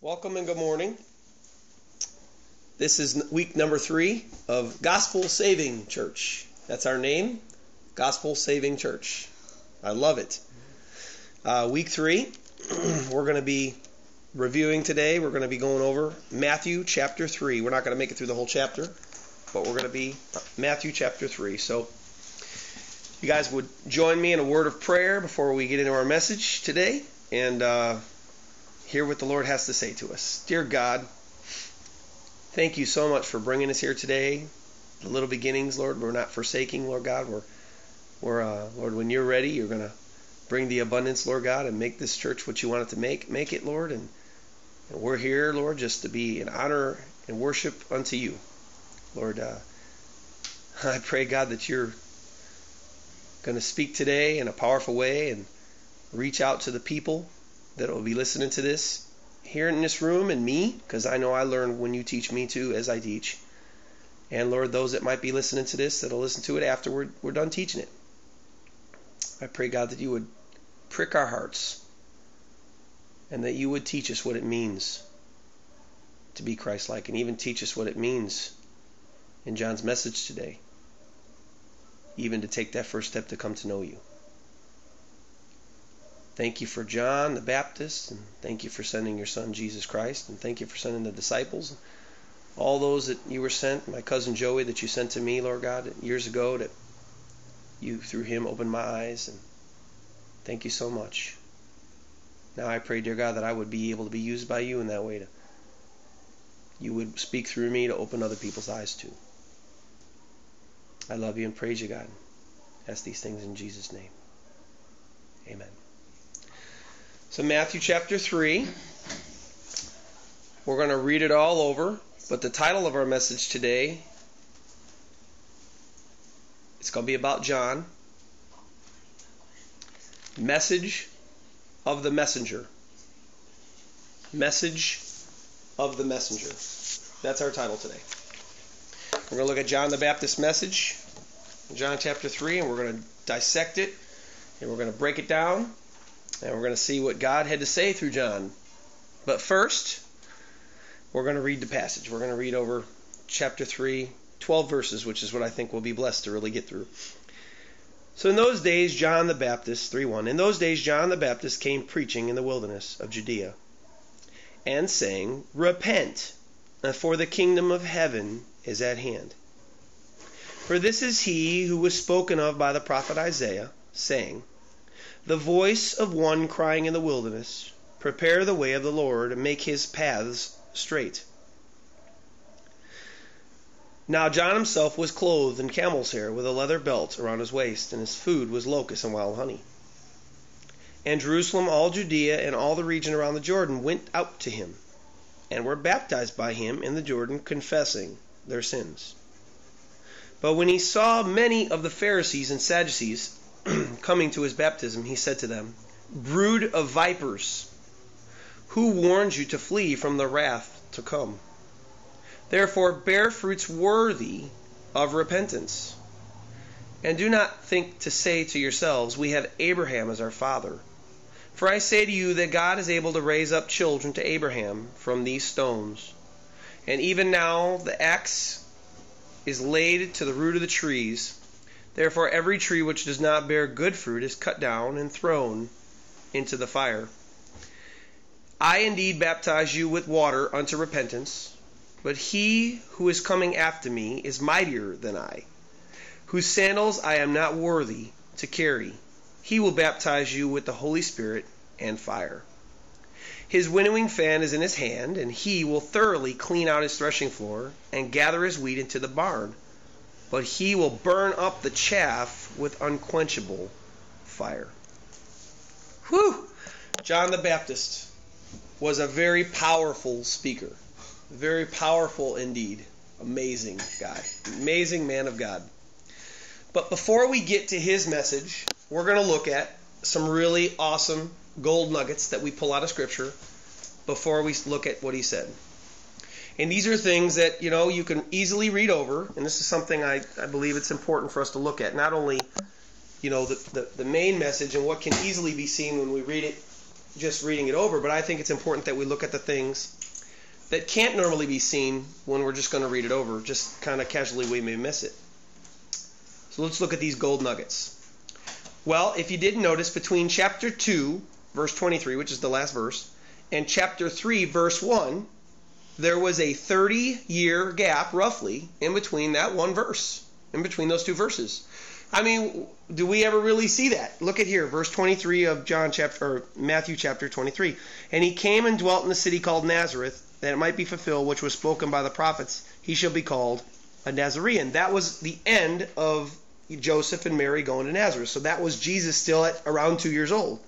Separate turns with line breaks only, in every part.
Welcome and good morning. This is week number three of Gospel Saving Church. That's our name, Gospel Saving Church. I love it. Uh, week three, we're going to be reviewing today. We're going to be going over Matthew chapter three. We're not going to make it through the whole chapter, but we're going to be Matthew chapter three. So, you guys would join me in a word of prayer before we get into our message today, and. Uh, hear what the Lord has to say to us. Dear God, thank you so much for bringing us here today. The little beginnings, Lord, we're not forsaking, Lord God. We're, we're uh, Lord, when you're ready, you're going to bring the abundance, Lord God, and make this church what you want it to make. Make it, Lord, and, and we're here, Lord, just to be in honor and worship unto you. Lord, uh, I pray, God, that you're going to speak today in a powerful way and reach out to the people that will be listening to this here in this room and me, because I know I learn when you teach me too as I teach. And Lord, those that might be listening to this that'll listen to it afterward, we're done teaching it. I pray, God, that you would prick our hearts and that you would teach us what it means to be Christ like and even teach us what it means in John's message today, even to take that first step to come to know you. Thank you for John the Baptist, and thank you for sending your son Jesus Christ, and thank you for sending the disciples, all those that you were sent, my cousin Joey that you sent to me, Lord God, years ago, that you through him opened my eyes, and thank you so much. Now I pray, dear God, that I would be able to be used by you in that way to you would speak through me to open other people's eyes too. I love you and praise you, God. Ask these things in Jesus' name. Amen. So, Matthew chapter 3. We're going to read it all over, but the title of our message today it's going to be about John. Message of the messenger. Message of the messenger. That's our title today. We're going to look at John the Baptist message, John chapter 3, and we're going to dissect it and we're going to break it down and we're going to see what God had to say through John. But first, we're going to read the passage. We're going to read over chapter 3, 12 verses, which is what I think we'll be blessed to really get through. So in those days, John the Baptist, 3 1, in those days, John the Baptist came preaching in the wilderness of Judea and saying, Repent, for the kingdom of heaven is at hand. For this is he who was spoken of by the prophet Isaiah, saying, the voice of one crying in the wilderness, Prepare the way of the Lord, and make his paths straight. Now John himself was clothed in camel's hair, with a leather belt around his waist, and his food was locusts and wild honey. And Jerusalem, all Judea, and all the region around the Jordan went out to him, and were baptized by him in the Jordan, confessing their sins. But when he saw many of the Pharisees and Sadducees coming to his baptism, he said to them, Brood of vipers, who warned you to flee from the wrath to come? Therefore, bear fruits worthy of repentance. And do not think to say to yourselves, We have Abraham as our father. For I say to you that God is able to raise up children to Abraham from these stones. And even now the axe is laid to the root of the trees. Therefore, every tree which does not bear good fruit is cut down and thrown into the fire. I indeed baptize you with water unto repentance, but he who is coming after me is mightier than I, whose sandals I am not worthy to carry. He will baptize you with the Holy Spirit and fire. His winnowing fan is in his hand, and he will thoroughly clean out his threshing floor and gather his wheat into the barn but he will burn up the chaff with unquenchable fire. Whew! John the Baptist was a very powerful speaker. Very powerful indeed. Amazing guy. Amazing man of God. But before we get to his message, we're going to look at some really awesome gold nuggets that we pull out of Scripture before we look at what he said. And these are things that, you know, you can easily read over, and this is something I, I believe it's important for us to look at. Not only, you know, the, the, the main message and what can easily be seen when we read it just reading it over, but I think it's important that we look at the things that can't normally be seen when we're just going to read it over. Just kind of casually, we may miss it. So let's look at these gold nuggets. Well, if you didn't notice, between chapter 2, verse 23, which is the last verse, and chapter 3, verse 1, there was a 30 year gap, roughly, in between that one verse, in between those two verses. I mean, do we ever really see that? Look at here, verse 23 of John chapter or Matthew chapter 23. And he came and dwelt in the city called Nazareth, that it might be fulfilled which was spoken by the prophets, he shall be called a Nazarene. That was the end of Joseph and Mary going to Nazareth. So that was Jesus still at around 2 years old.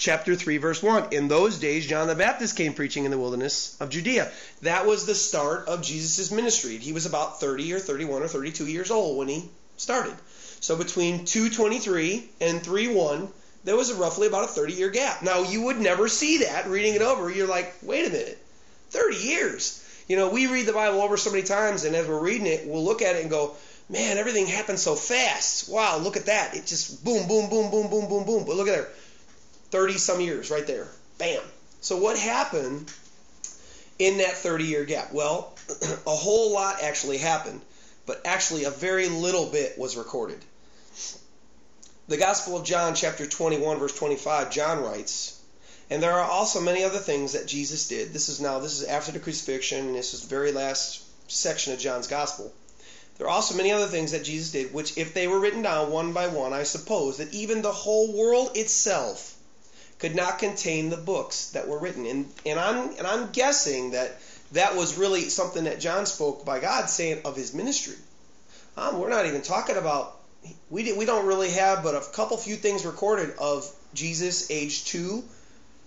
Chapter 3 verse 1. In those days John the Baptist came preaching in the wilderness of Judea. That was the start of Jesus' ministry. He was about 30 or 31 or 32 years old when he started. So between 223 and 31, there was roughly about a 30 year gap. Now, you would never see that reading it over. You're like, wait a minute, 30 years. You know, we read the Bible over so many times, and as we're reading it, we'll look at it and go, man, everything happened so fast. Wow, look at that. It just boom, boom, boom, boom, boom, boom, boom. But look at there. 30 some years right there. Bam. So what happened in that 30 year gap? Well, a whole lot actually happened, but actually a very little bit was recorded. The Gospel of John, chapter 21, verse 25, John writes, and there are also many other things that Jesus did. This is now, this is after the crucifixion, and this is the very last section of John's Gospel. There are also many other things that Jesus did, which, if they were written down one by one, I suppose that even the whole world itself could not contain the books that were written. And, and, I'm, and I'm guessing that that was really something that John spoke by God saying of his ministry. Um, we're not even talking about we did, we don't really have but a couple few things recorded of Jesus age 2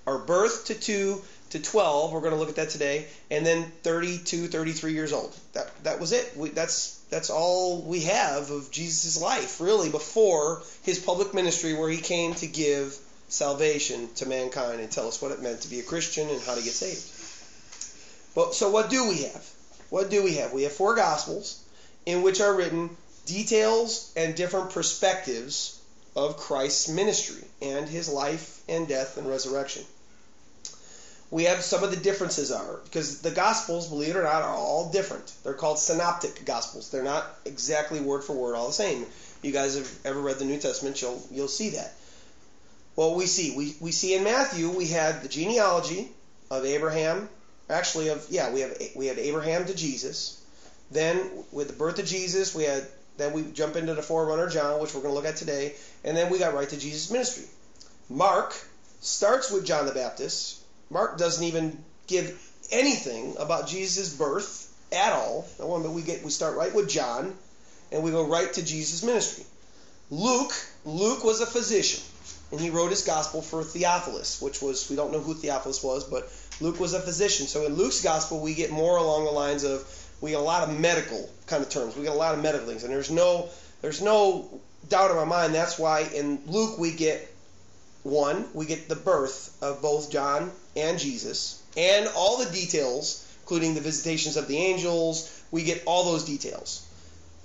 or birth to 2 to 12 we're going to look at that today and then 32 33 years old that that was it we, that's that's all we have of Jesus' life really before his public ministry where he came to give salvation to mankind and tell us what it meant to be a Christian and how to get saved but so what do we have what do we have we have four gospels in which are written details and different perspectives of Christ's ministry and his life and death and resurrection. We have some of the differences are because the gospels, believe it or not, are all different. They're called synoptic gospels. They're not exactly word for word all the same. You guys have ever read the New Testament, you'll you'll see that. Well, we see we, we see in Matthew we had the genealogy of Abraham, actually of yeah we have we had Abraham to Jesus. Then with the birth of Jesus, we had then we jump into the forerunner John, which we're going to look at today, and then we got right to Jesus' ministry. Mark starts with John the Baptist. Mark doesn't even give anything about Jesus' birth at all. No one, But we get we start right with John, and we go right to Jesus' ministry. Luke, Luke was a physician, and he wrote his gospel for Theophilus, which was we don't know who Theophilus was, but Luke was a physician. So in Luke's gospel, we get more along the lines of we get a lot of medical kind of terms. We get a lot of medical things, and there's no there's no doubt in my mind. That's why in Luke we get one, we get the birth of both John and Jesus, and all the details, including the visitations of the angels. We get all those details.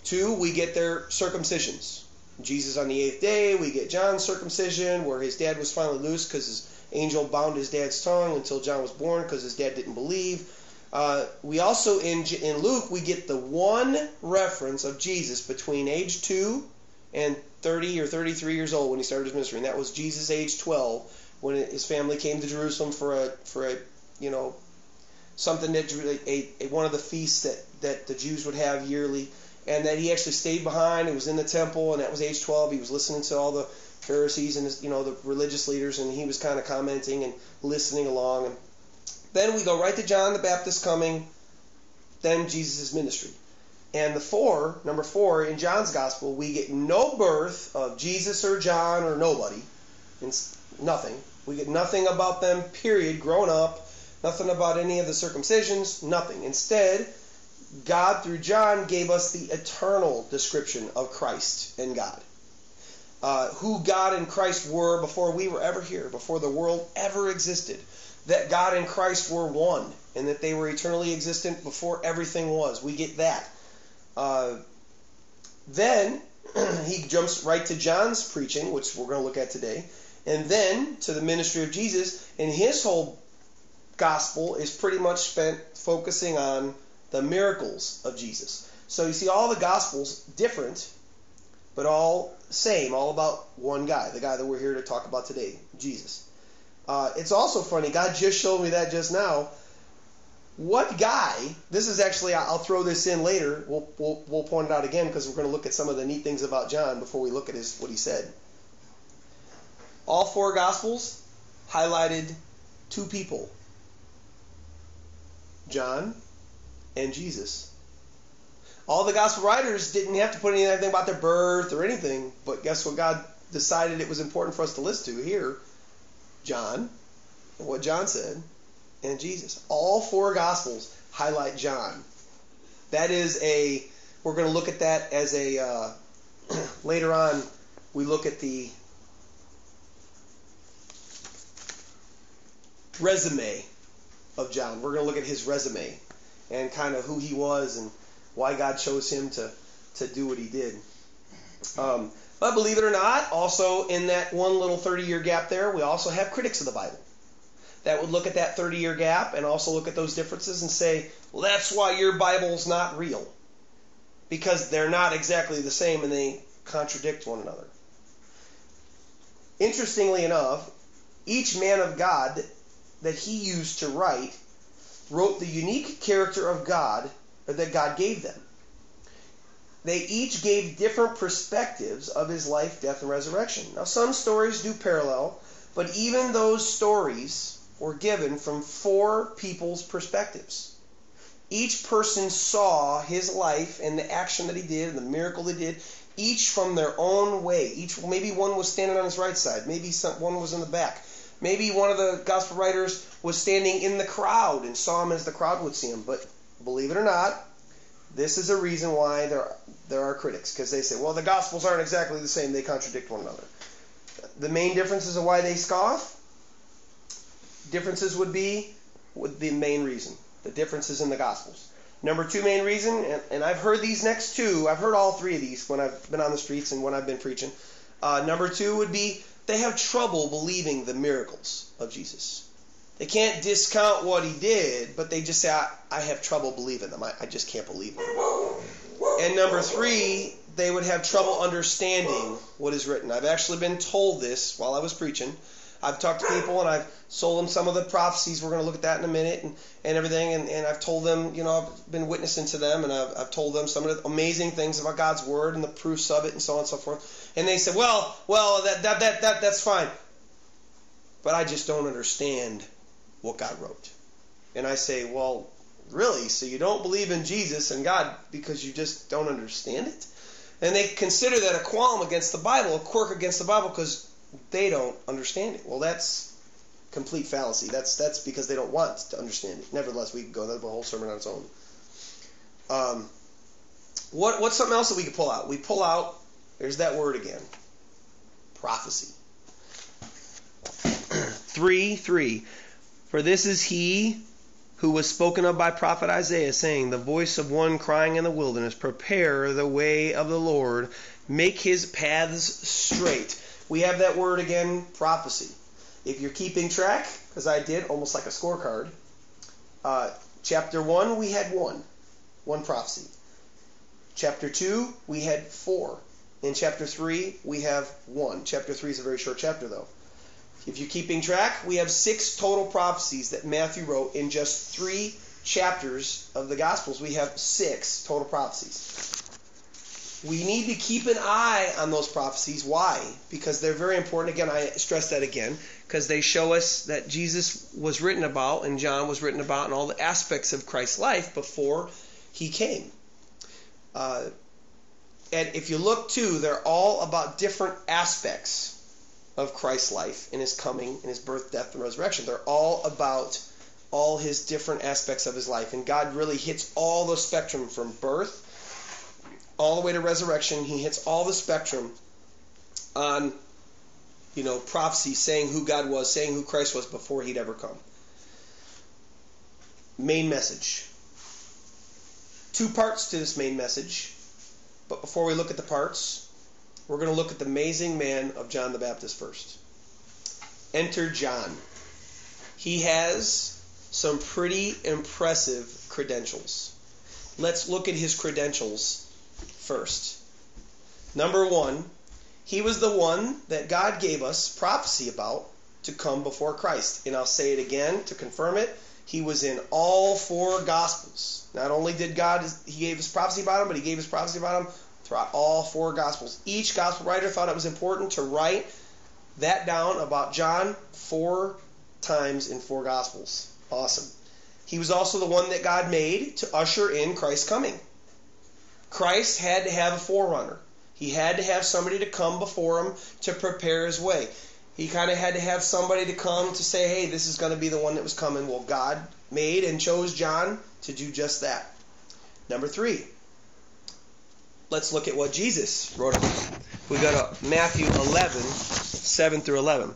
Two, we get their circumcisions. Jesus on the eighth day. We get John's circumcision, where his dad was finally loose because his angel bound his dad's tongue until John was born because his dad didn't believe. Uh, we also in in Luke we get the one reference of Jesus between age two and 30 or 33 years old when he started his ministry, and that was Jesus age 12 when his family came to Jerusalem for a for a you know something that a, a one of the feasts that that the Jews would have yearly, and that he actually stayed behind. He was in the temple, and that was age 12. He was listening to all the Pharisees and you know the religious leaders, and he was kind of commenting and listening along and then we go right to John the Baptist coming, then Jesus' ministry. And the four, number four, in John's gospel, we get no birth of Jesus or John or nobody. It's nothing. We get nothing about them, period, growing up, nothing about any of the circumcisions, nothing. Instead, God, through John, gave us the eternal description of Christ and God. Uh, who God and Christ were before we were ever here, before the world ever existed that God and Christ were one and that they were eternally existent before everything was. We get that. Uh, then he jumps right to John's preaching, which we're going to look at today. And then to the ministry of Jesus, and his whole gospel is pretty much spent focusing on the miracles of Jesus. So you see all the gospels different, but all same, all about one guy, the guy that we're here to talk about today, Jesus. Uh, it's also funny. God just showed me that just now. What guy? This is actually. I'll throw this in later. We'll we'll, we'll point it out again because we're going to look at some of the neat things about John before we look at his what he said. All four gospels highlighted two people. John and Jesus. All the gospel writers didn't have to put anything about their birth or anything, but guess what God decided it was important for us to listen to here? John, what John said, and Jesus. All four gospels highlight John. That is a we're going to look at that as a uh, later on we look at the resume of John. We're going to look at his resume and kind of who he was and why God chose him to, to do what he did. Um, but believe it or not, also in that one little 30 year gap there, we also have critics of the Bible that would look at that 30 year gap and also look at those differences and say, well, that's why your Bible's not real. Because they're not exactly the same and they contradict one another. Interestingly enough, each man of God that he used to write wrote the unique character of God that God gave them. They each gave different perspectives of his life, death, and resurrection. Now, some stories do parallel, but even those stories were given from four people's perspectives. Each person saw his life and the action that he did and the miracle he did, each from their own way. Each maybe one was standing on his right side, maybe some, one was in the back. Maybe one of the gospel writers was standing in the crowd and saw him as the crowd would see him. But believe it or not, this is a reason why there there are critics because they say, well, the gospels aren't exactly the same; they contradict one another. The main differences of why they scoff differences would be would the main reason the differences in the gospels. Number two main reason, and, and I've heard these next two. I've heard all three of these when I've been on the streets and when I've been preaching. Uh, number two would be they have trouble believing the miracles of Jesus. They can't discount what he did, but they just say, I, I have trouble believing them. I, I just can't believe them. And number three, they would have trouble understanding what is written. I've actually been told this while I was preaching. I've talked to people and I've sold them some of the prophecies. We're going to look at that in a minute and, and everything. And, and I've told them, you know, I've been witnessing to them and I've, I've told them some of the amazing things about God's Word and the proofs of it and so on and so forth. And they said, well, well, that, that, that, that that's fine. But I just don't understand what God wrote. And I say, well, really? So you don't believe in Jesus and God because you just don't understand it? And they consider that a qualm against the Bible, a quirk against the Bible, because they don't understand it. Well, that's complete fallacy. That's that's because they don't want to understand it. Nevertheless, we could go into the whole sermon on its own. Um, what what's something else that we could pull out? We pull out. There's that word again. Prophecy. three three. For this is he who was spoken of by prophet Isaiah, saying, The voice of one crying in the wilderness, Prepare the way of the Lord, make his paths straight. We have that word again, prophecy. If you're keeping track, because I did, almost like a scorecard, uh, chapter 1, we had one, one prophecy. Chapter 2, we had four. In chapter 3, we have one. Chapter 3 is a very short chapter, though. If you're keeping track, we have six total prophecies that Matthew wrote in just three chapters of the Gospels. We have six total prophecies. We need to keep an eye on those prophecies. Why? Because they're very important. Again, I stress that again, because they show us that Jesus was written about and John was written about and all the aspects of Christ's life before he came. Uh, and if you look too, they're all about different aspects of Christ's life in his coming, in his birth, death, and resurrection. They're all about all his different aspects of his life. And God really hits all the spectrum from birth all the way to resurrection. He hits all the spectrum on, you know, prophecy saying who God was, saying who Christ was before he'd ever come. Main message. Two parts to this main message. But before we look at the parts, we're going to look at the amazing man of John the Baptist first. enter John. He has some pretty impressive credentials. Let's look at his credentials first. Number one, he was the one that God gave us prophecy about to come before Christ. And I'll say it again to confirm it. He was in all four Gospels. Not only did God, He gave us prophecy about him, but He gave us prophecy about him throughout all four Gospels. Each Gospel writer thought it was important to write that down about John four times in four Gospels. Awesome. He was also the one that God made to usher in Christ's coming. Christ had to have a forerunner. He had to have somebody to come before him to prepare his way. He kind of had to have somebody to come to say, hey, this is going to be the one that was coming. Well, God made and chose John to do just that. Number three, let's look at what Jesus wrote about. We go to Matthew 11, 7 through 11.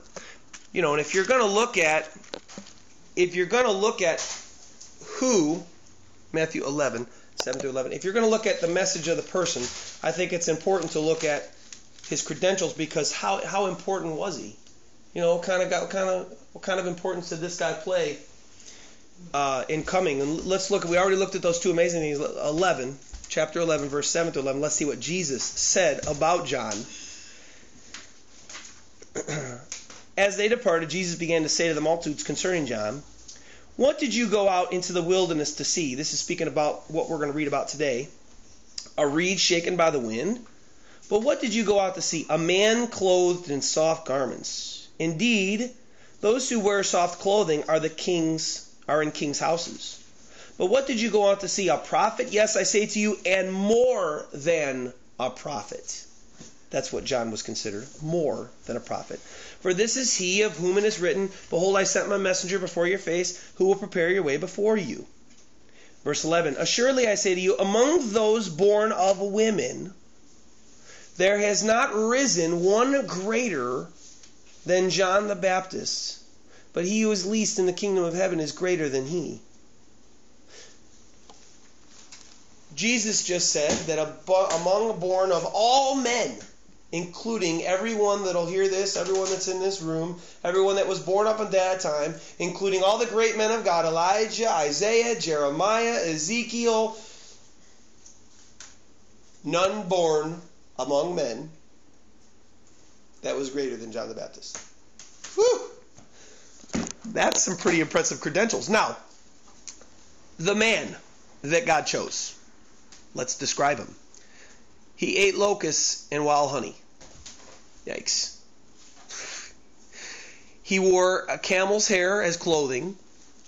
You know, and if you're going to look at, if you're going to look at who, Matthew 11, 7 through 11, if you're going to look at the message of the person, I think it's important to look at his credentials because how, how important was he? You know, kind of got kind of what kind of importance did this guy play uh, in coming? And let's look. We already looked at those two amazing things. 11, chapter 11, verse 7 to 11. Let's see what Jesus said about John. As they departed, Jesus began to say to the multitudes concerning John, what did you go out into the wilderness to see? This is speaking about what we're going to read about today. A reed shaken by the wind. But what did you go out to see? A man clothed in soft garments. Indeed, those who wear soft clothing are the kings are in kings' houses. But what did you go out to see? A prophet? Yes, I say to you, and more than a prophet. That's what John was considered, more than a prophet. For this is he of whom it is written, Behold, I sent my messenger before your face, who will prepare your way before you. Verse 11 Assuredly I say to you, among those born of women, there has not risen one greater than John the Baptist, but he who is least in the kingdom of heaven is greater than he. Jesus just said that among born of all men, including everyone that'll hear this, everyone that's in this room, everyone that was born up at that time, including all the great men of God Elijah, Isaiah, Jeremiah, Ezekiel. None born among men that was greater than John the Baptist. Whew! That's some pretty impressive credentials. Now, the man that God chose. Let's describe him. He ate locusts and wild honey. Yikes. He wore a camel's hair as clothing,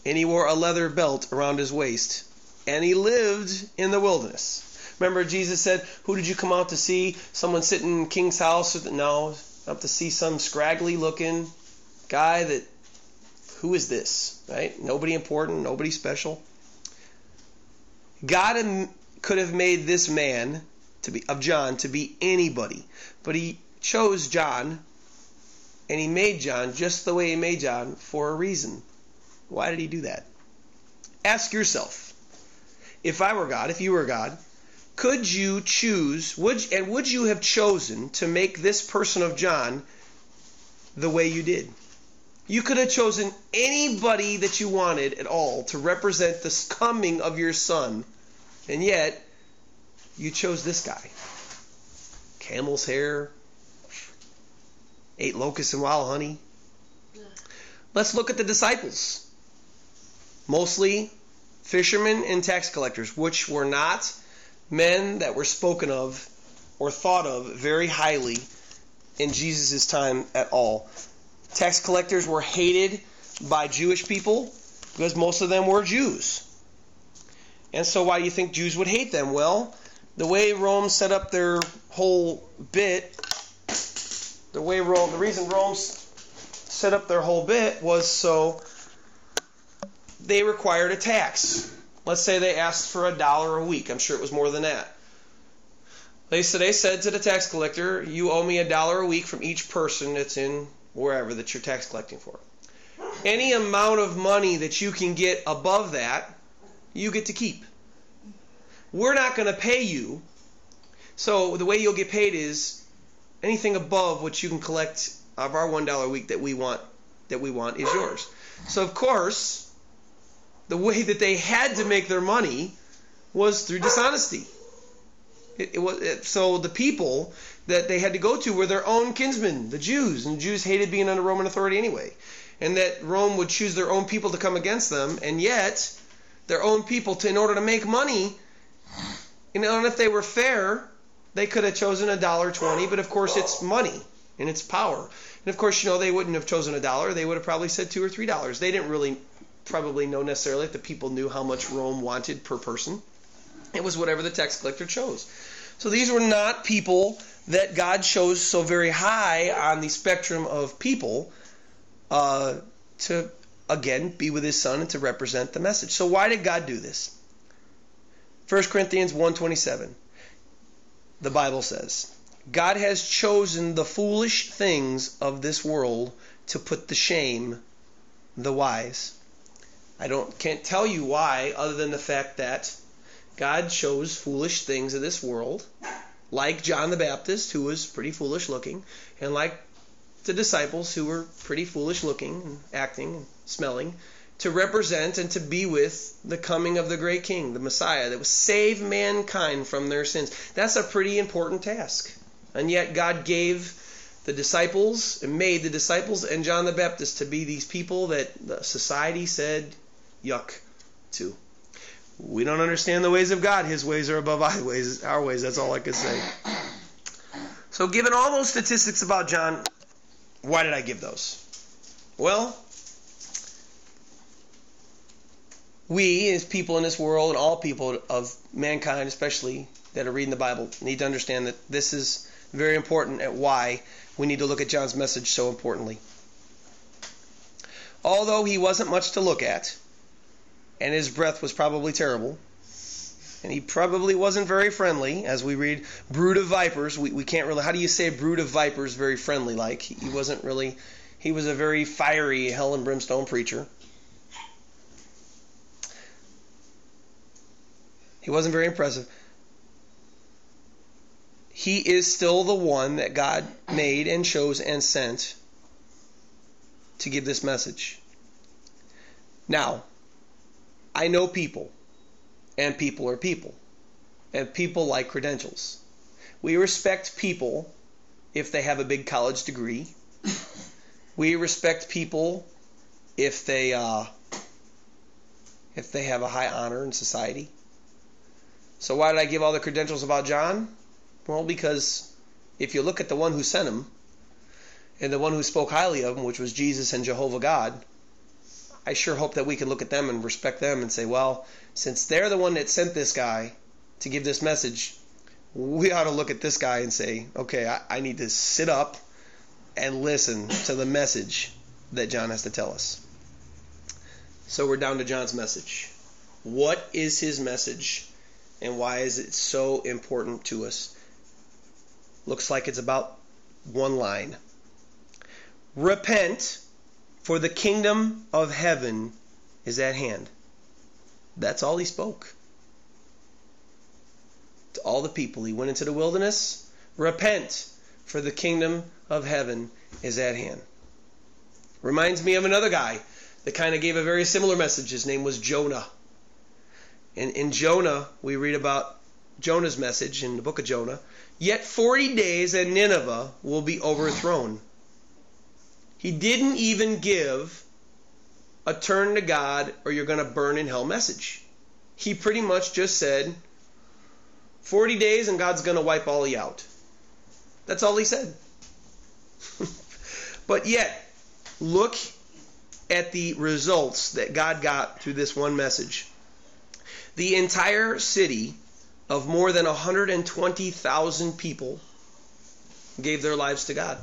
and he wore a leather belt around his waist, and he lived in the wilderness. Remember, Jesus said, Who did you come out to see? Someone sitting in King's house? No, up to see some scraggly looking guy that, who is this? Right? Nobody important, nobody special. God could have made this man to be of John to be anybody, but he chose John and he made John just the way he made John for a reason. Why did he do that? Ask yourself. If I were God, if you were God, could you choose would and would you have chosen to make this person of John the way you did? You could have chosen anybody that you wanted at all to represent the coming of your son, and yet you chose this guy. Camel's hair, ate locusts and wild honey. Let's look at the disciples. Mostly fishermen and tax collectors, which were not men that were spoken of or thought of very highly in Jesus' time at all. Tax collectors were hated by Jewish people because most of them were Jews. And so, why do you think Jews would hate them? Well, the way Rome set up their whole bit the way Rome, the reason Rome set up their whole bit was so they required a tax. Let's say they asked for a dollar a week. I'm sure it was more than that. They said they said to the tax collector, "You owe me a dollar a week from each person that's in wherever that you're tax collecting for. Any amount of money that you can get above that, you get to keep. We're not going to pay you. So the way you'll get paid is anything above what you can collect of our one dollar a week that we want that we want is yours. So, of course, the way that they had to make their money was through dishonesty. It, it was it, so the people that they had to go to were their own kinsmen, the Jews, and the Jews hated being under Roman authority anyway, and that Rome would choose their own people to come against them, and yet their own people, to, in order to make money, you know, and if they were fair, they could have chosen a dollar twenty, but of course it's money and it's power, and of course you know they wouldn't have chosen a dollar; they would have probably said two or three dollars. They didn't really probably know necessarily that the people knew how much Rome wanted per person. It was whatever the tax collector chose. So these were not people that God chose so very high on the spectrum of people uh, to again be with His Son and to represent the message. So why did God do this? 1 Corinthians 1:27. The Bible says, God has chosen the foolish things of this world to put to shame the wise. I don't can't tell you why other than the fact that God chose foolish things of this world, like John the Baptist, who was pretty foolish looking, and like the disciples, who were pretty foolish looking and acting and smelling, to represent and to be with the coming of the great King, the Messiah, that would save mankind from their sins. That's a pretty important task. And yet God gave the disciples and made the disciples and John the Baptist to be these people that society said yuck to. We don't understand the ways of God. His ways are above our ways. Our ways. That's all I can say. So, given all those statistics about John, why did I give those? Well, we as people in this world and all people of mankind, especially that are reading the Bible, need to understand that this is very important at why we need to look at John's message so importantly. Although he wasn't much to look at, and his breath was probably terrible. And he probably wasn't very friendly, as we read, brood of vipers. We, we can't really, how do you say brood of vipers very friendly like? He wasn't really, he was a very fiery hell and brimstone preacher. He wasn't very impressive. He is still the one that God made and chose and sent to give this message. Now, I know people, and people are people, and people like credentials. We respect people if they have a big college degree. We respect people if they uh, if they have a high honor in society. So why did I give all the credentials about John? Well, because if you look at the one who sent him and the one who spoke highly of him, which was Jesus and Jehovah God, I sure hope that we can look at them and respect them and say, well, since they're the one that sent this guy to give this message, we ought to look at this guy and say, okay, I, I need to sit up and listen to the message that John has to tell us. So we're down to John's message. What is his message and why is it so important to us? Looks like it's about one line. Repent for the kingdom of heaven is at hand. That's all he spoke. To all the people, he went into the wilderness. Repent, for the kingdom of heaven is at hand. Reminds me of another guy that kind of gave a very similar message. His name was Jonah. In, in Jonah, we read about Jonah's message in the book of Jonah. Yet 40 days and Nineveh will be overthrown. He didn't even give a turn to God or you're going to burn in hell message. He pretty much just said 40 days and God's going to wipe all you out. That's all he said. but yet, look at the results that God got through this one message. The entire city of more than 120,000 people gave their lives to God.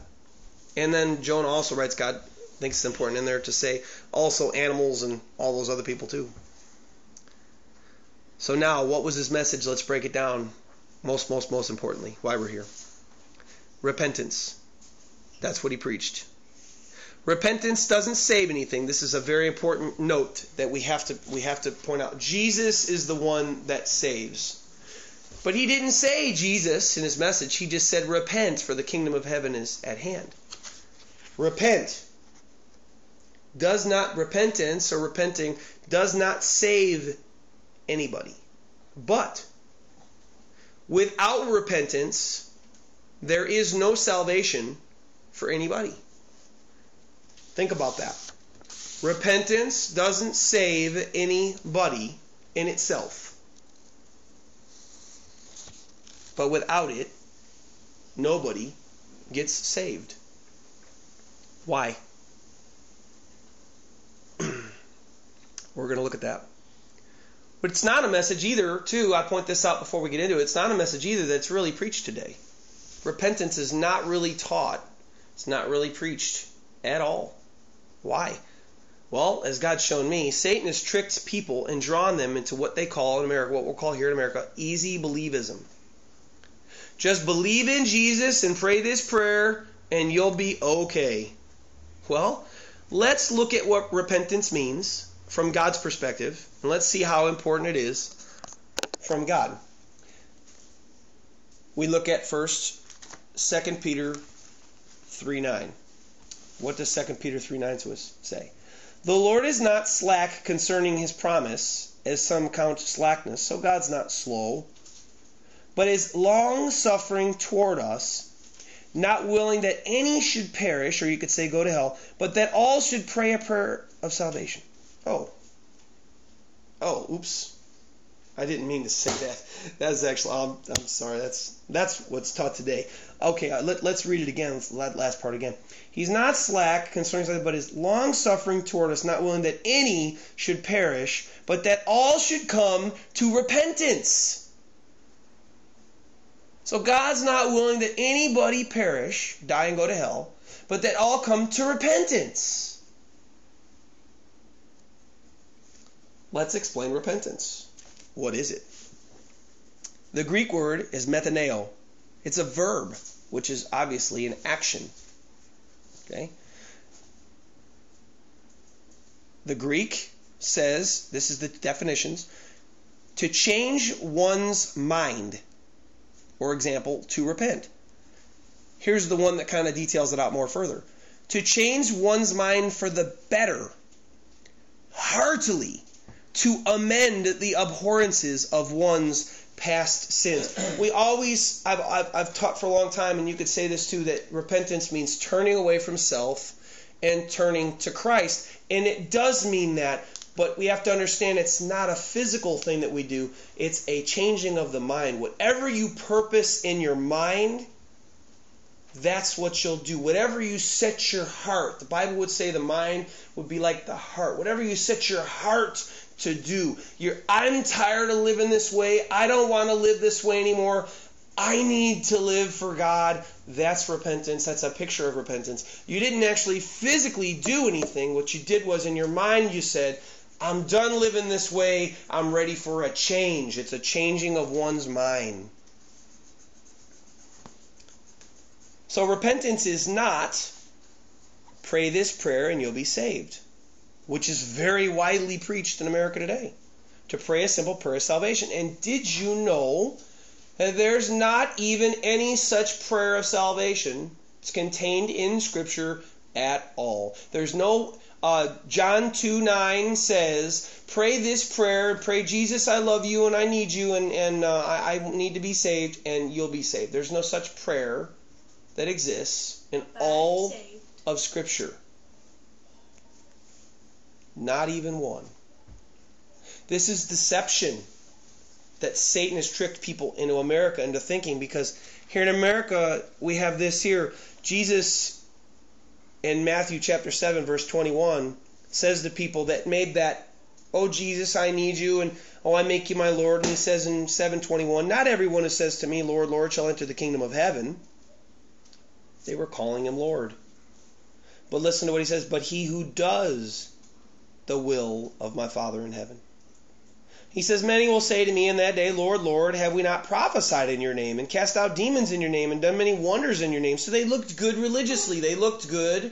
And then Jonah also writes, God thinks it's important in there to say also animals and all those other people too. So now, what was his message? Let's break it down. Most, most, most importantly, why we're here. Repentance. That's what he preached. Repentance doesn't save anything. This is a very important note that we have to we have to point out. Jesus is the one that saves. But he didn't say Jesus in his message. He just said repent for the kingdom of heaven is at hand. Repent. does not repentance or repenting does not save anybody. But without repentance, there is no salvation for anybody. Think about that. Repentance doesn't save anybody in itself. But without it, nobody gets saved. Why? We're going to look at that. But it's not a message either, too. I point this out before we get into it. It's not a message either that's really preached today. Repentance is not really taught, it's not really preached at all. Why? Well, as God's shown me, Satan has tricked people and drawn them into what they call in America, what we'll call here in America, easy believism. Just believe in Jesus and pray this prayer, and you'll be okay. Well, let's look at what repentance means from God's perspective, and let's see how important it is from God. We look at first 2 Peter 3 9. What does 2 Peter 3 9 to us say? The Lord is not slack concerning his promise, as some count slackness, so God's not slow, but is long suffering toward us, not willing that any should perish, or you could say go to hell, but that all should pray a prayer of salvation. Oh. Oh, oops. I didn't mean to say that. That's actually. I'm, I'm sorry. That's that's what's taught today. Okay, uh, let, us read it again. Let's, last part again. He's not slack concerning something, but is long suffering toward us, not willing that any should perish, but that all should come to repentance. So God's not willing that anybody perish, die and go to hell, but that all come to repentance. Let's explain repentance. What is it? The Greek word is methaneo. It's a verb, which is obviously an action. Okay? The Greek says, this is the definitions, to change one's mind. For example, to repent. Here's the one that kind of details it out more further. To change one's mind for the better, heartily, to amend the abhorrences of one's past sins. We always, I've, I've, I've, taught for a long time, and you could say this too, that repentance means turning away from self and turning to Christ. And it does mean that, but we have to understand it's not a physical thing that we do, it's a changing of the mind. Whatever you purpose in your mind, that's what you'll do. Whatever you set your heart, the Bible would say the mind would be like the heart. Whatever you set your heart to do. You're, I'm tired of living this way. I don't want to live this way anymore. I need to live for God. That's repentance. That's a picture of repentance. You didn't actually physically do anything. What you did was in your mind you said, I'm done living this way. I'm ready for a change. It's a changing of one's mind. So repentance is not pray this prayer and you'll be saved which is very widely preached in America today, to pray a simple prayer of salvation. And did you know that there's not even any such prayer of salvation? It's contained in Scripture at all. There's no uh, John 2 9 says, Pray this prayer, pray, Jesus, I love you and I need you and, and uh, I, I, need to be saved, and you'll be saved. There's no such prayer that exists in all of Scripture. Not even one. This is deception that Satan has tricked people into America into thinking because here in America we have this here. Jesus in Matthew chapter 7 verse 21 says to people that made that oh Jesus I need you and oh I make you my lord and he says in 721 not everyone who says to me lord lord shall enter the kingdom of heaven they were calling him lord but listen to what he says but he who does the will of my Father in heaven. He says, Many will say to me in that day, Lord, Lord, have we not prophesied in your name, and cast out demons in your name, and done many wonders in your name? So they looked good religiously. They looked good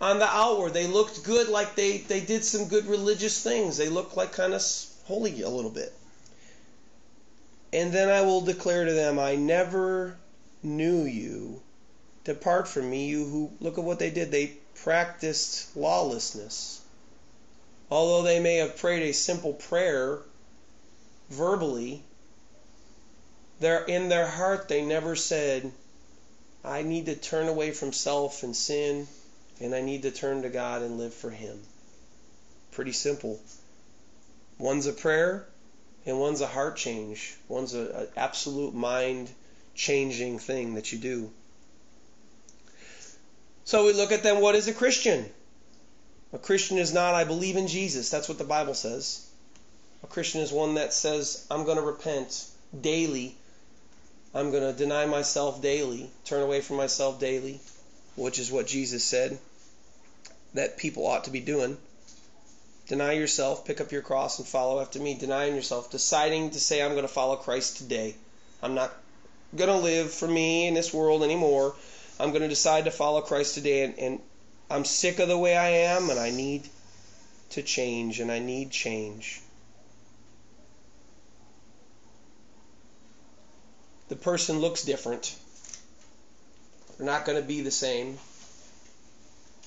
on the outward. They looked good like they, they did some good religious things. They looked like kind of holy a little bit. And then I will declare to them, I never knew you. Depart from me, you who look at what they did. They practiced lawlessness. Although they may have prayed a simple prayer verbally, in their heart they never said, I need to turn away from self and sin, and I need to turn to God and live for Him. Pretty simple. One's a prayer, and one's a heart change. One's an absolute mind changing thing that you do. So we look at them, what is a Christian? A Christian is not, I believe in Jesus. That's what the Bible says. A Christian is one that says, I'm going to repent daily. I'm going to deny myself daily, turn away from myself daily, which is what Jesus said that people ought to be doing. Deny yourself, pick up your cross, and follow after me. Denying yourself, deciding to say, I'm going to follow Christ today. I'm not going to live for me in this world anymore. I'm going to decide to follow Christ today, and, and I'm sick of the way I am, and I need to change, and I need change. The person looks different. They're not going to be the same.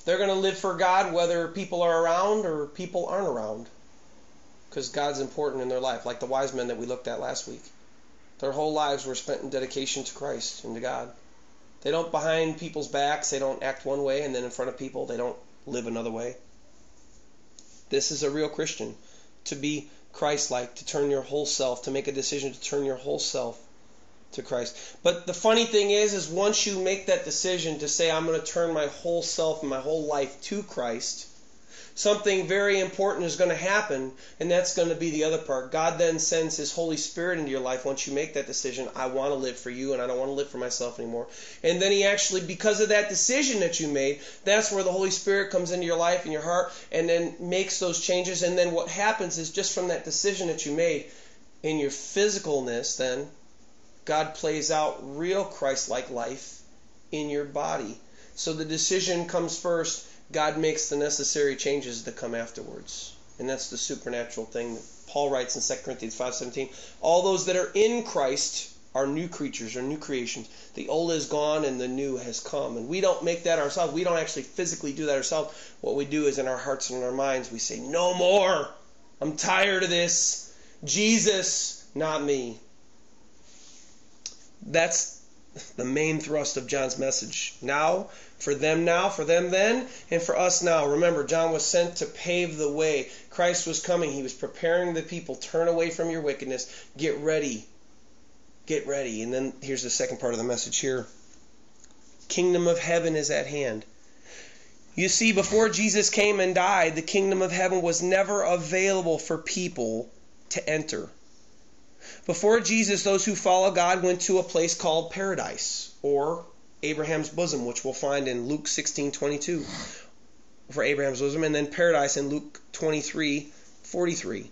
They're going to live for God whether people are around or people aren't around. Because God's important in their life, like the wise men that we looked at last week. Their whole lives were spent in dedication to Christ and to God. They don't behind people's backs, they don't act one way, and then in front of people, they don't live another way. This is a real Christian. To be Christ like, to turn your whole self, to make a decision to turn your whole self to Christ. But the funny thing is, is once you make that decision to say, I'm going to turn my whole self and my whole life to Christ, something very important is going to happen, and that's going to be the other part. God then sends His Holy Spirit into your life once you make that decision. I want to live for you, and I don't want to live for myself anymore. And then He actually, because of that decision that you made, that's where the Holy Spirit comes into your life and your heart, and then makes those changes. And then what happens is just from that decision that you made in your physicalness, then God plays out real Christ like life in your body. So the decision comes first, God makes the necessary changes that come afterwards. And that's the supernatural thing that Paul writes in 2 Corinthians 5:17. All those that are in Christ are new creatures, are new creations. The old is gone and the new has come. And we don't make that ourselves. We don't actually physically do that ourselves. What we do is in our hearts and in our minds, we say, No more. I'm tired of this. Jesus, not me. That's the main thrust of John's message. Now, for them now, for them then, and for us now. Remember, John was sent to pave the way. Christ was coming. He was preparing the people. Turn away from your wickedness. Get ready. Get ready. And then here's the second part of the message here Kingdom of heaven is at hand. You see, before Jesus came and died, the kingdom of heaven was never available for people to enter. Before Jesus, those who follow God went to a place called paradise or Abraham's bosom, which we'll find in Luke 16:22 for Abraham's bosom, and then paradise in Luke 23:43.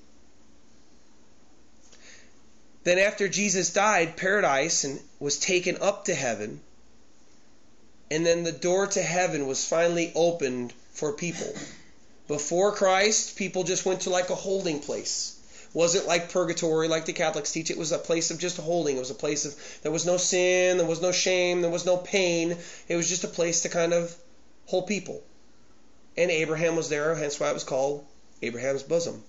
Then after Jesus died, paradise and was taken up to heaven, and then the door to heaven was finally opened for people. Before Christ, people just went to like a holding place wasn't like purgatory like the Catholics teach. It was a place of just holding. It was a place of there was no sin, there was no shame, there was no pain. It was just a place to kind of hold people. And Abraham was there, hence why it was called Abraham's bosom.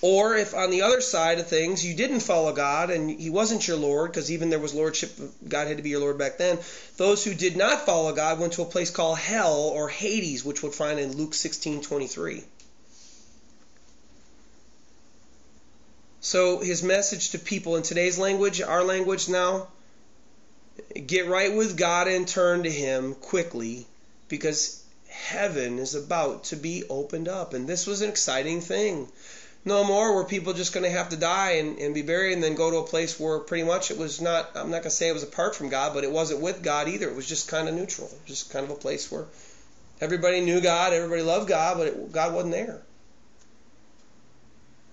Or if on the other side of things you didn't follow God and he wasn't your Lord, because even there was lordship, God had to be your Lord back then. Those who did not follow God went to a place called hell or Hades, which we'll find in Luke 16:23. So his message to people in today's language, our language now, get right with God and turn to him quickly because heaven is about to be opened up. And this was an exciting thing. No more were people just going to have to die and, and be buried and then go to a place where pretty much it was not, I'm not going to say it was apart from God, but it wasn't with God either. It was just kind of neutral. Just kind of a place where everybody knew God, everybody loved God, but it, God wasn't there.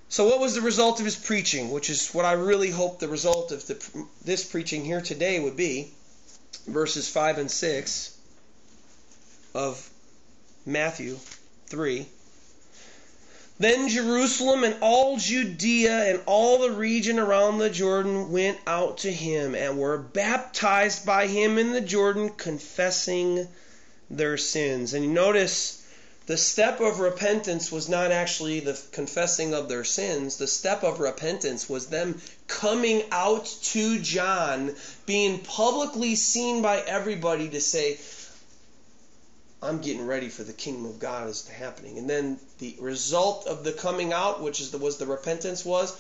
So, what was the result of his preaching, which is what I really hope the result of the, this preaching here today would be? Verses 5 and 6 of Matthew 3. Then Jerusalem and all Judea and all the region around the Jordan went out to him and were baptized by him in the Jordan, confessing their sins. And notice the step of repentance was not actually the confessing of their sins. The step of repentance was them coming out to John, being publicly seen by everybody to say, I'm getting ready for the kingdom of God is happening. And then the result of the coming out, which is the, was the repentance, was,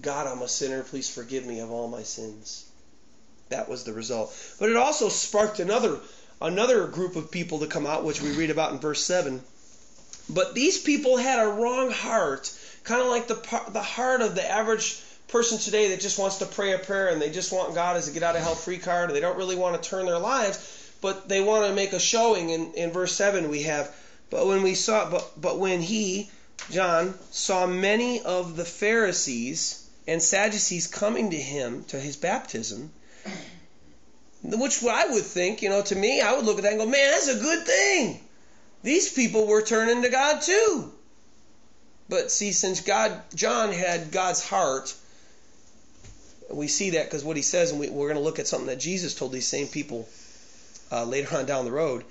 God, I'm a sinner. Please forgive me of all my sins. That was the result. But it also sparked another another group of people to come out, which we read about in verse 7. But these people had a wrong heart, kind of like the, the heart of the average person today that just wants to pray a prayer and they just want God as a get out of hell free card they don't really want to turn their lives, but they want to make a showing. In, in verse 7, we have, but when we saw, but, but when he, John, saw many of the Pharisees and Sadducees coming to him to his baptism, which I would think, you know, to me, I would look at that and go, man, that's a good thing. These people were turning to God too. But see, since God, John had God's heart, we see that because what he says, and we, are going to look at something that Jesus told these same people uh, later on down the road.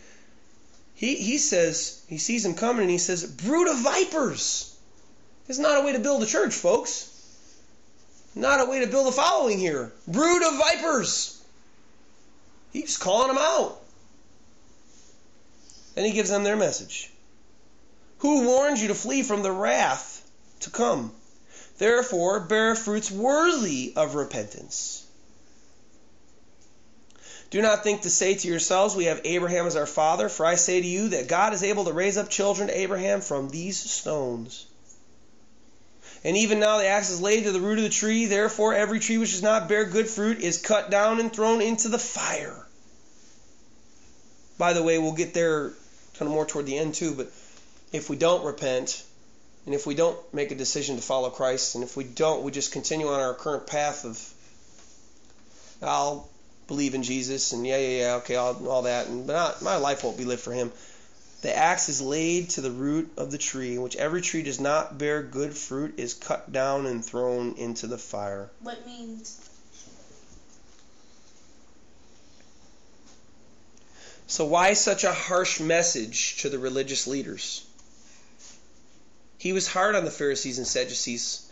He, he says, he sees them coming and he says, brood of vipers. It's not a way to build a church, folks. Not a way to build a following here. Brood of vipers. He's calling them out. And he gives them their message. Who warned you to flee from the wrath to come? Therefore, bear fruits worthy of repentance. Do not think to say to yourselves, We have Abraham as our father, for I say to you that God is able to raise up children to Abraham from these stones. And even now the axe is laid to the root of the tree. Therefore, every tree which does not bear good fruit is cut down and thrown into the fire. By the way, we'll get there kind of more toward the end too, but if we don't repent, and if we don't make a decision to follow Christ, and if we don't, we just continue on our current path of, I'll believe in Jesus, and yeah, yeah, yeah, okay, all, all that, and but my life won't be lived for Him. The axe is laid to the root of the tree, which every tree does not bear good fruit is cut down and thrown into the fire.
What means
So, why such a harsh message to the religious leaders? He was hard on the Pharisees and Sadducees.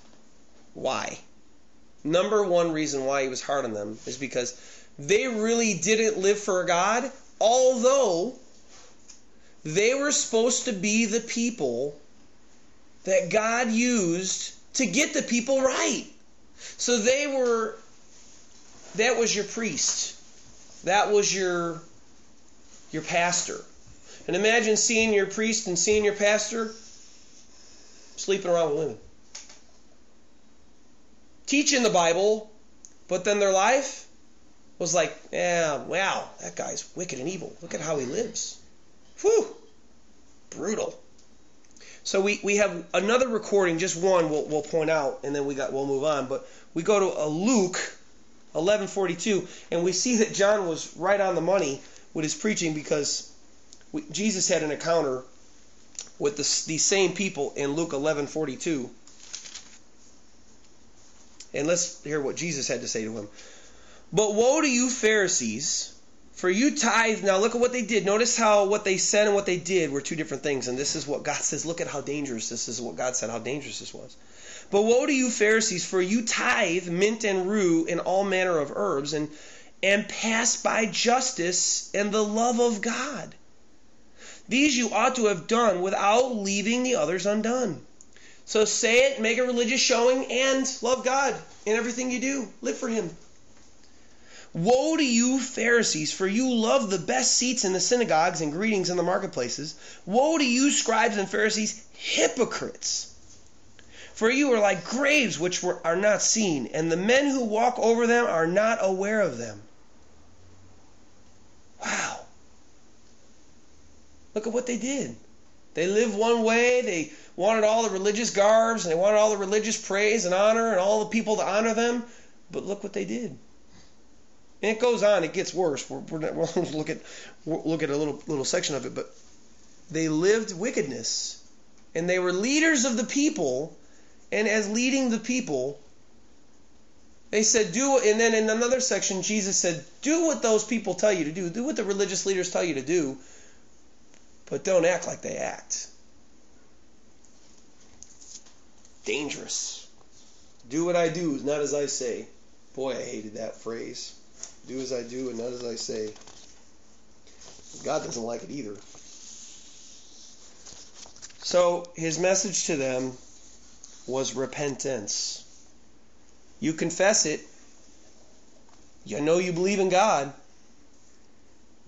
Why? Number one reason why he was hard on them is because they really didn't live for God, although they were supposed to be the people that God used to get the people right. So they were, that was your priest. That was your your pastor. And imagine seeing your priest and seeing your pastor sleeping around with women. Teaching the Bible, but then their life was like, yeah, wow, that guy's wicked and evil. Look at how he lives. Whew, brutal. So we, we have another recording, just one we'll, we'll point out, and then we got we'll move on. But we go to a Luke 11:42, and we see that John was right on the money with his preaching because we, Jesus had an encounter with the, these same people in Luke 11:42. And let's hear what Jesus had to say to him. But woe to you Pharisees, for you tithe. Now look at what they did. Notice how what they said and what they did were two different things. And this is what God says. Look at how dangerous this is. What God said, how dangerous this was. But woe to you Pharisees, for you tithe mint and rue and all manner of herbs, and and pass by justice and the love of God. These you ought to have done without leaving the others undone. So say it, make a religious showing, and love God in everything you do. Live for Him. Woe to you, Pharisees, for you love the best seats in the synagogues and greetings in the marketplaces. Woe to you, scribes and Pharisees, hypocrites! For you are like graves which were, are not seen, and the men who walk over them are not aware of them. Wow. Look at what they did. They lived one way, they wanted all the religious garbs, and they wanted all the religious praise and honor and all the people to honor them, but look what they did. And it goes on, it gets worse. We're, we're not, we'll look at look at a little little section of it, but they lived wickedness, and they were leaders of the people, and as leading the people, they said, do, and then in another section, Jesus said, do what those people tell you to do. Do what the religious leaders tell you to do. but don't act like they act. Dangerous. Do what I do, not as I say. Boy, I hated that phrase. Do as I do and not as I say. God doesn't like it either. So his message to them was repentance. You confess it. You know you believe in God.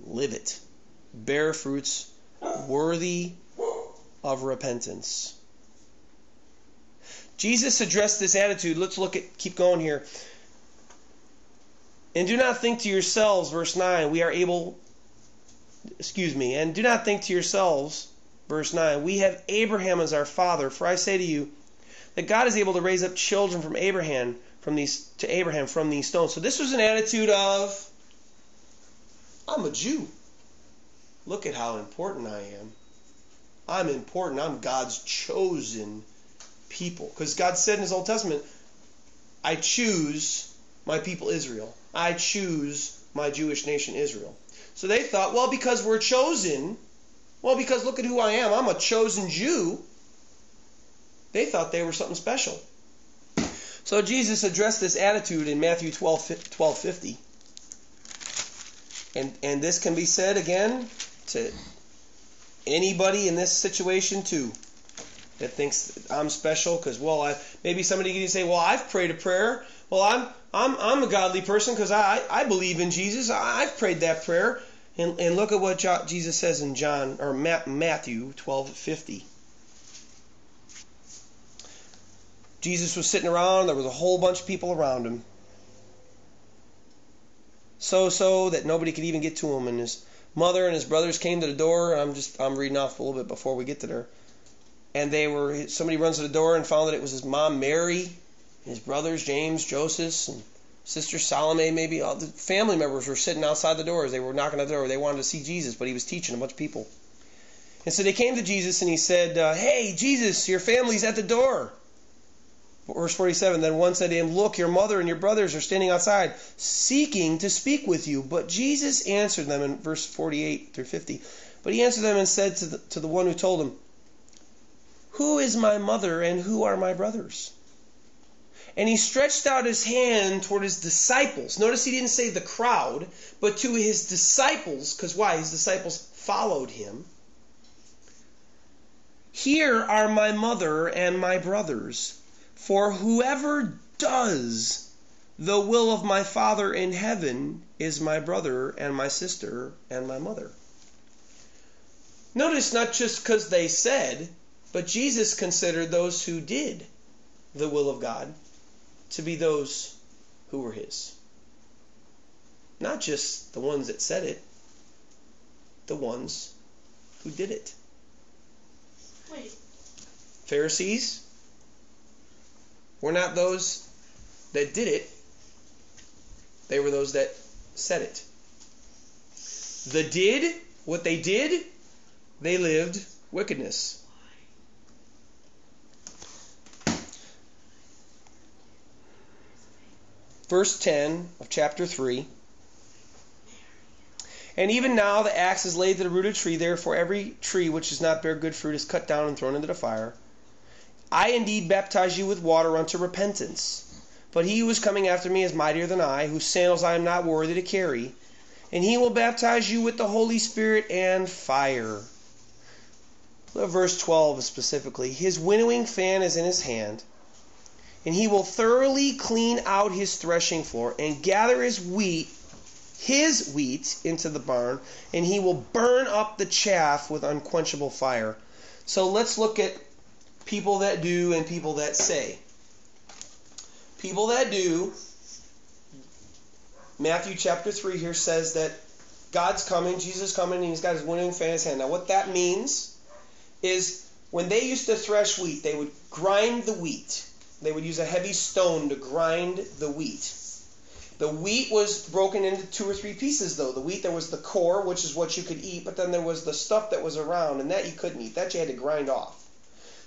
Live it. Bear fruits worthy of repentance. Jesus addressed this attitude. Let's look at keep going here. And do not think to yourselves, verse 9, we are able excuse me, and do not think to yourselves, verse 9, we have Abraham as our father, for I say to you that God is able to raise up children from Abraham from these to Abraham from these stones. So this was an attitude of I'm a Jew. Look at how important I am. I'm important. I'm God's chosen people. Because God said in his Old Testament, I choose my people Israel. I choose my Jewish nation Israel. So they thought, well, because we're chosen, well, because look at who I am. I'm a chosen Jew. They thought they were something special. So Jesus addressed this attitude in Matthew 12, 12 50. And, and this can be said again to anybody in this situation too that thinks I'm special because well I maybe somebody can say well I've prayed a prayer. Well I'm I'm I'm a godly person because I I believe in Jesus. I, have prayed that prayer. And, and look at what Jesus says in John or Matthew 12:50 Jesus was sitting around there was a whole bunch of people around him so so that nobody could even get to him and his mother and his brothers came to the door I'm just I'm reading off a little bit before we get to there and they were somebody runs to the door and found that it was his mom Mary, his brothers James, Joseph, and sister Salome. Maybe all the family members were sitting outside the door as they were knocking on the door. They wanted to see Jesus, but he was teaching a bunch of people. And so they came to Jesus and he said, uh, "Hey, Jesus, your family's at the door." Verse 47 Then one said to him, Look, your mother and your brothers are standing outside, seeking to speak with you. But Jesus answered them in verse 48 through 50. But he answered them and said to the, to the one who told him, who is my mother and who are my brothers? And he stretched out his hand toward his disciples. Notice he didn't say the crowd, but to his disciples, because why? His disciples followed him. Here are my mother and my brothers, for whoever does the will of my Father in heaven is my brother and my sister and my mother. Notice not just because they said, but Jesus considered those who did the will of God to be those who were his. Not just the ones that said it, the ones who did it.
Wait.
Pharisees were not those that did it, they were those that said it. The did, what they did, they lived wickedness. verse 10 of chapter 3. And even now the axe is laid to the root of the tree, therefore every tree which does not bear good fruit is cut down and thrown into the fire. I indeed baptize you with water unto repentance. But he who is coming after me is mightier than I, whose sandals I am not worthy to carry. And he will baptize you with the Holy Spirit and fire. Verse 12 specifically. His winnowing fan is in his hand and he will thoroughly clean out his threshing floor and gather his wheat his wheat into the barn and he will burn up the chaff with unquenchable fire so let's look at people that do and people that say people that do matthew chapter 3 here says that god's coming jesus coming and he's got his winnowing fan in his hand now what that means is when they used to thresh wheat they would grind the wheat they would use a heavy stone to grind the wheat. The wheat was broken into two or three pieces, though. The wheat, there was the core, which is what you could eat, but then there was the stuff that was around, and that you couldn't eat. That you had to grind off.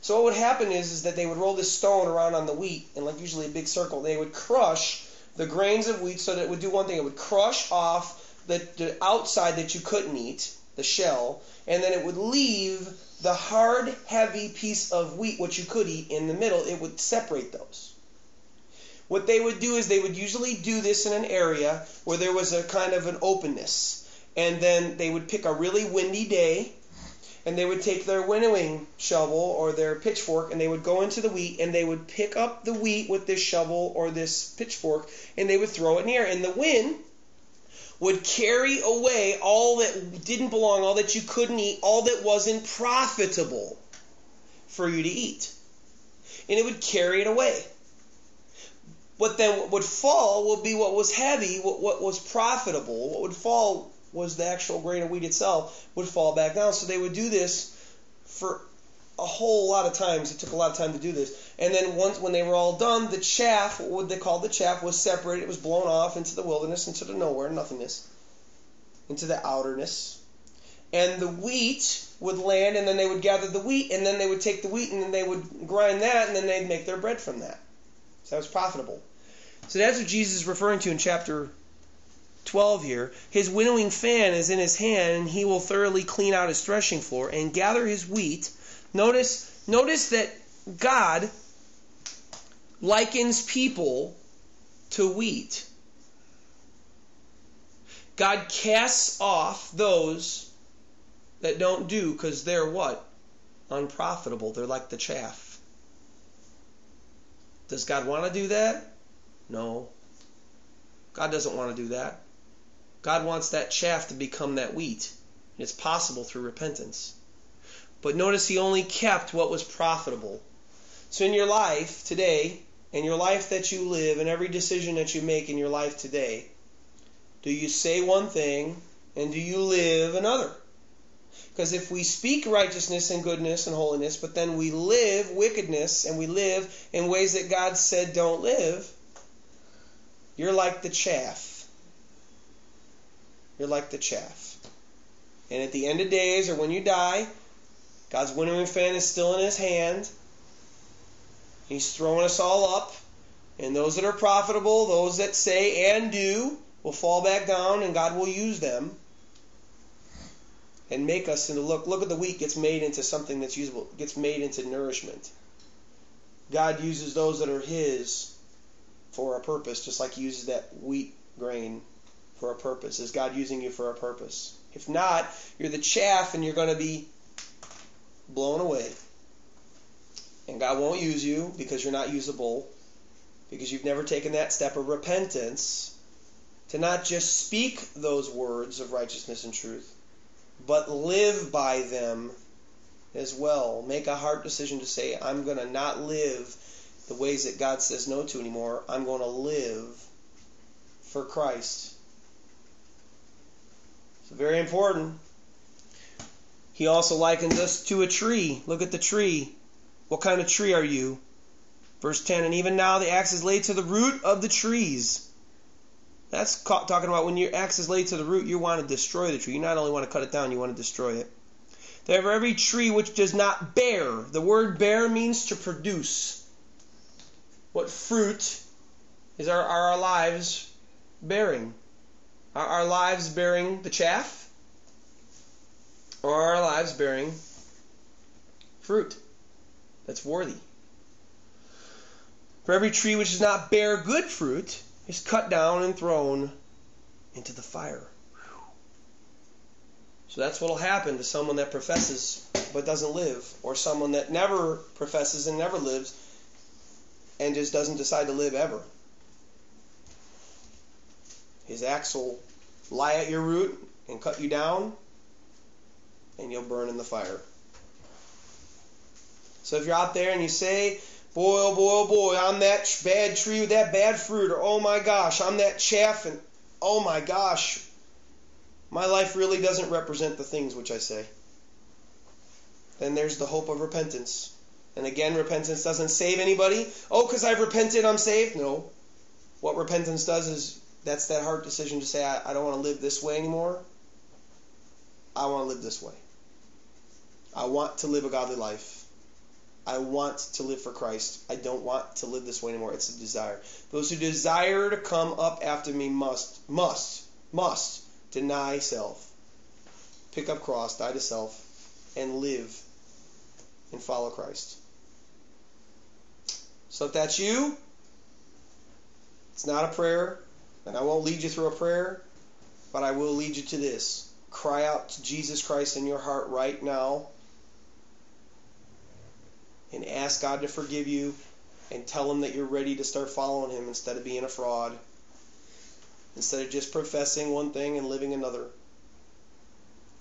So what would happen is, is that they would roll this stone around on the wheat, in like usually a big circle. They would crush the grains of wheat so that it would do one thing. It would crush off the, the outside that you couldn't eat, the shell, and then it would leave the hard, heavy piece of wheat, which you could eat, in the middle. It would separate those. What they would do is they would usually do this in an area where there was a kind of an openness. And then they would pick a really windy day and they would take their winnowing shovel or their pitchfork and they would go into the wheat and they would pick up the wheat with this shovel or this pitchfork and they would throw it in the air. And the wind would carry away all that didn't belong, all that you couldn't eat, all that wasn't profitable for you to eat. And it would carry it away. What then would fall would be what was heavy, what, what was profitable. What would fall was the actual grain of wheat itself would fall back down. So they would do this for a whole lot of times. It took a lot of time to do this. And then once when they were all done, the chaff, what they called the chaff, was separated. It was blown off into the wilderness, into the nowhere, nothingness, into the outerness. And the wheat would land, and then they would gather the wheat, and then they would take the wheat, and then they would grind that, and then they'd make their bread from that. So that was profitable. So that's what Jesus is referring to in chapter 12 here. His winnowing fan is in his hand, and he will thoroughly clean out his threshing floor and gather his wheat. Notice, notice that God likens people to wheat. God casts off those that don't do because they're what? Unprofitable. They're like the chaff. Does God want to do that? No. God doesn't want to do that. God wants that chaff to become that wheat. And it's possible through repentance. But notice he only kept what was profitable. So in your life today, in your life that you live, in every decision that you make in your life today, do you say one thing and do you live another? Because if we speak righteousness and goodness and holiness, but then we live wickedness and we live in ways that God said don't live, you're like the chaff. You're like the chaff. And at the end of days or when you die, God's winnowing fan is still in his hand. He's throwing us all up. And those that are profitable, those that say and do, will fall back down and God will use them and make us into look look at the wheat gets made into something that's usable gets made into nourishment god uses those that are his for a purpose just like he uses that wheat grain for a purpose is god using you for a purpose if not you're the chaff and you're going to be blown away and god won't use you because you're not usable because you've never taken that step of repentance to not just speak those words of righteousness and truth but live by them as well. Make a hard decision to say, I'm going to not live the ways that God says no to anymore. I'm going to live for Christ. Very important. He also likens us to a tree. Look at the tree. What kind of tree are you? Verse 10 And even now the axe is laid to the root of the trees. That's talking about when your axe is laid to the root, you want to destroy the tree. You not only want to cut it down, you want to destroy it. Therefore, every tree which does not bear, the word bear means to produce. What fruit is our, are our lives bearing? Are our lives bearing the chaff? Or are our lives bearing fruit that's worthy? For every tree which does not bear good fruit, is cut down and thrown into the fire. So that's what will happen to someone that professes but doesn't live, or someone that never professes and never lives and just doesn't decide to live ever. His will lie at your root and cut you down, and you'll burn in the fire. So if you're out there and you say, boy, oh boy, oh boy, I'm that bad tree with that bad fruit, or oh my gosh, I'm that chaff, and oh my gosh, my life really doesn't represent the things which I say. Then there's the hope of repentance. And again, repentance doesn't save anybody. Oh, because I've repented, I'm saved. No. What repentance does is that's that hard decision to say, I, I don't want to live this way anymore. I want to live this way. I want to live a godly life. I want to live for Christ. I don't want to live this way anymore. It's a desire. Those who desire to come up after me must, must, must deny self. pick up cross, die to self, and live and follow Christ. So if that's you, it's not a prayer, and I won't lead you through a prayer, but I will lead you to this. Cry out to Jesus Christ in your heart right now and ask God to forgive you and tell him that you're ready to start following him instead of being a fraud. Instead of just professing one thing and living another.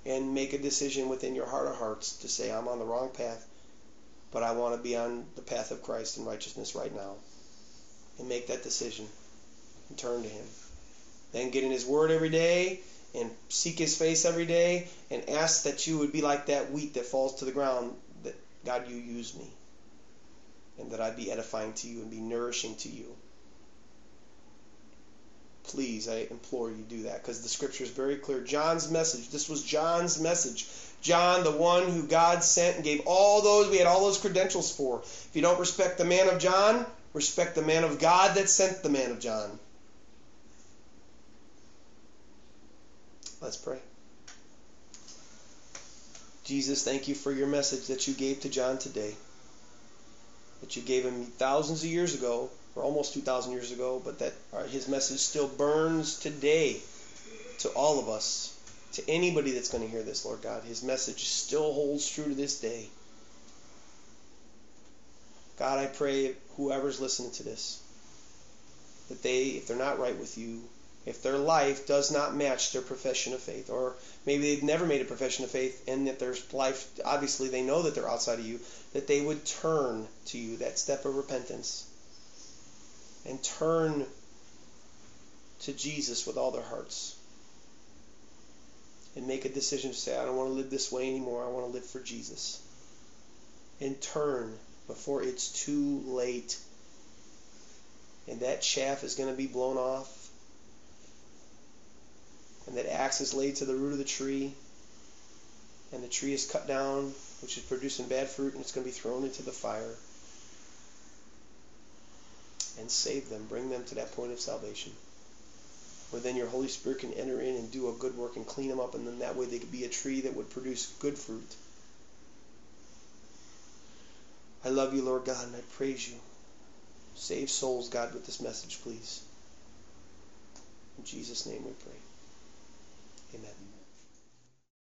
And make a decision within your heart of hearts to say, I'm on the wrong path, but I want to be on the path of Christ and righteousness right now. And make that decision and turn to him. Then get in his word every day and seek his face every day and ask that you would be like that wheat that falls to the ground that God you use me and that I be edifying to you and be nourishing to you. Please, I implore you do that because the scripture is very clear. John's message, this was John's message. John, the one who God sent and gave all those, we had all those credentials for. If you don't respect the man of John, respect the man of God that sent the man of John. Let's pray. Jesus, thank you for your message that you gave to John today that you gave him thousands of years ago, or almost 2,000 years ago, but that uh, his message still burns today to all of us, to anybody that's going to hear this, Lord God. His message still holds true to this day. God, I pray whoever's listening to this, that they, if they're not right with you, if their life does not match their profession of faith, or maybe they've never made a profession of faith and that their life, obviously they know that they're outside of you, that they would turn to you, that step of repentance, and turn to Jesus with all their hearts. And make a decision to say, I don't want to live this way anymore. I want to live for Jesus. And turn before it's too late. And that chaff is going to be blown off and that axe is laid to the root of the tree, and the tree is cut down, which is producing bad fruit, and it's going to be thrown into the fire. And save them, bring them to that point of salvation. Where then your Holy Spirit can enter in and do a good work and clean them up, and then that way they could be a tree that would produce good fruit. I love you, Lord God, and I praise you. Save souls, God, with this message, please. In Jesus' name we pray. Amen.